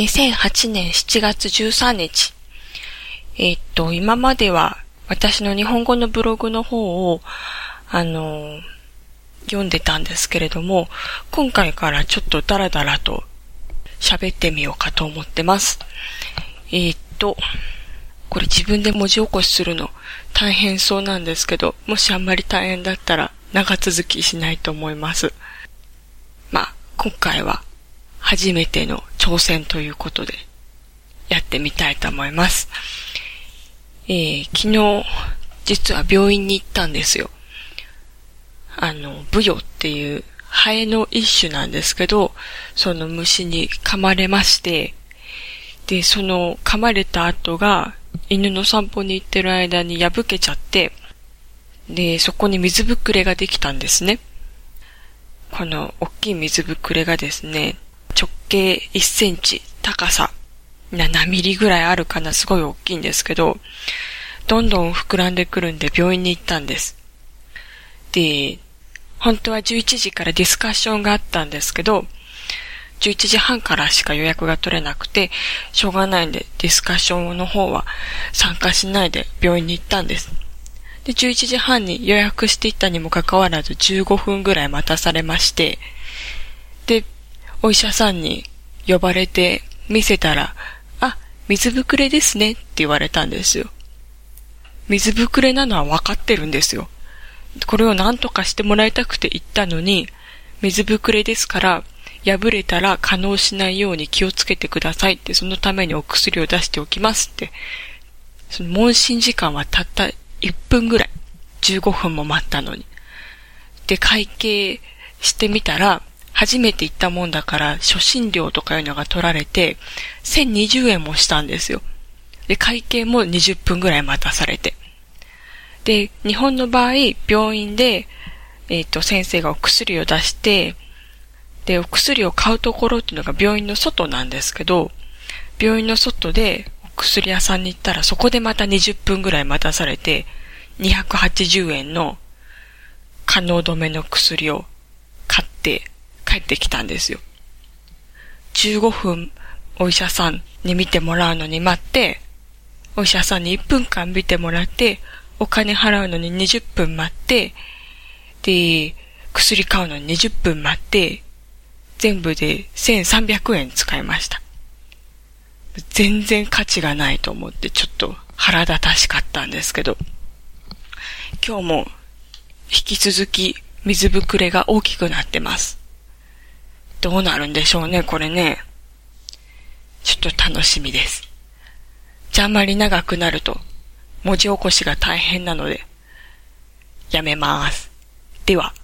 2008年7月13日。え、っと、今までは私の日本語のブログの方を、あの、読んでたんですけれども、今回からちょっとダラダラと喋ってみようかと思ってます。え、っと、これ自分で文字起こしするの大変そうなんですけど、もしあんまり大変だったら長続きしないと思います。まあ、今回は初めての挑戦ということでやってみたいと思います。えー、昨日、実は病院に行ったんですよ。あの、ブヨっていうハエの一種なんですけど、その虫に噛まれまして、で、その噛まれた後が犬の散歩に行ってる間に破けちゃって、で、そこに水ぶくれができたんですね。この大きい水ぶくれがですね、径1センチ、高さ7ミリぐらいあるかな、すごい大きいんですけど、どんどん膨らんでくるんで病院に行ったんです。で、本当は11時からディスカッションがあったんですけど、11時半からしか予約が取れなくて、しょうがないんでディスカッションの方は参加しないで病院に行ったんです。で、11時半に予約していったにもかかわらず15分ぐらい待たされまして、で、お医者さんに呼ばれて見せたら、あ水ぶくれですねって言われたんですよ。水ぶくれなのは分かってるんですよ。これを何とかしてもらいたくて言ったのに、水ぶくれですから、破れたら可能しないように気をつけてくださいって、そのためにお薬を出しておきますって。その問診時間はたった1分ぐらい。15分も待ったのに。で、会計してみたら、初めて行ったもんだから、初診料とかいうのが取られて、1020円もしたんですよ。で、会計も20分ぐらい待たされて。で、日本の場合、病院で、えっ、ー、と、先生がお薬を出して、で、お薬を買うところっていうのが病院の外なんですけど、病院の外でお薬屋さんに行ったらそこでまた20分ぐらい待たされて、280円の可能止めの薬を買って帰ってきたんですよ。15分お医者さんに見てもらうのに待って、お医者さんに1分間見てもらって、お金払うのに20分待って、で、薬買うのに20分待って、全部で1300円使いました。全然価値がないと思ってちょっと腹立たしかったんですけど、今日も引き続き水ぶくれが大きくなってます。どうなるんでしょうね、これね。ちょっと楽しみです。じゃあんまり長くなると、文字起こしが大変なので、やめます。では。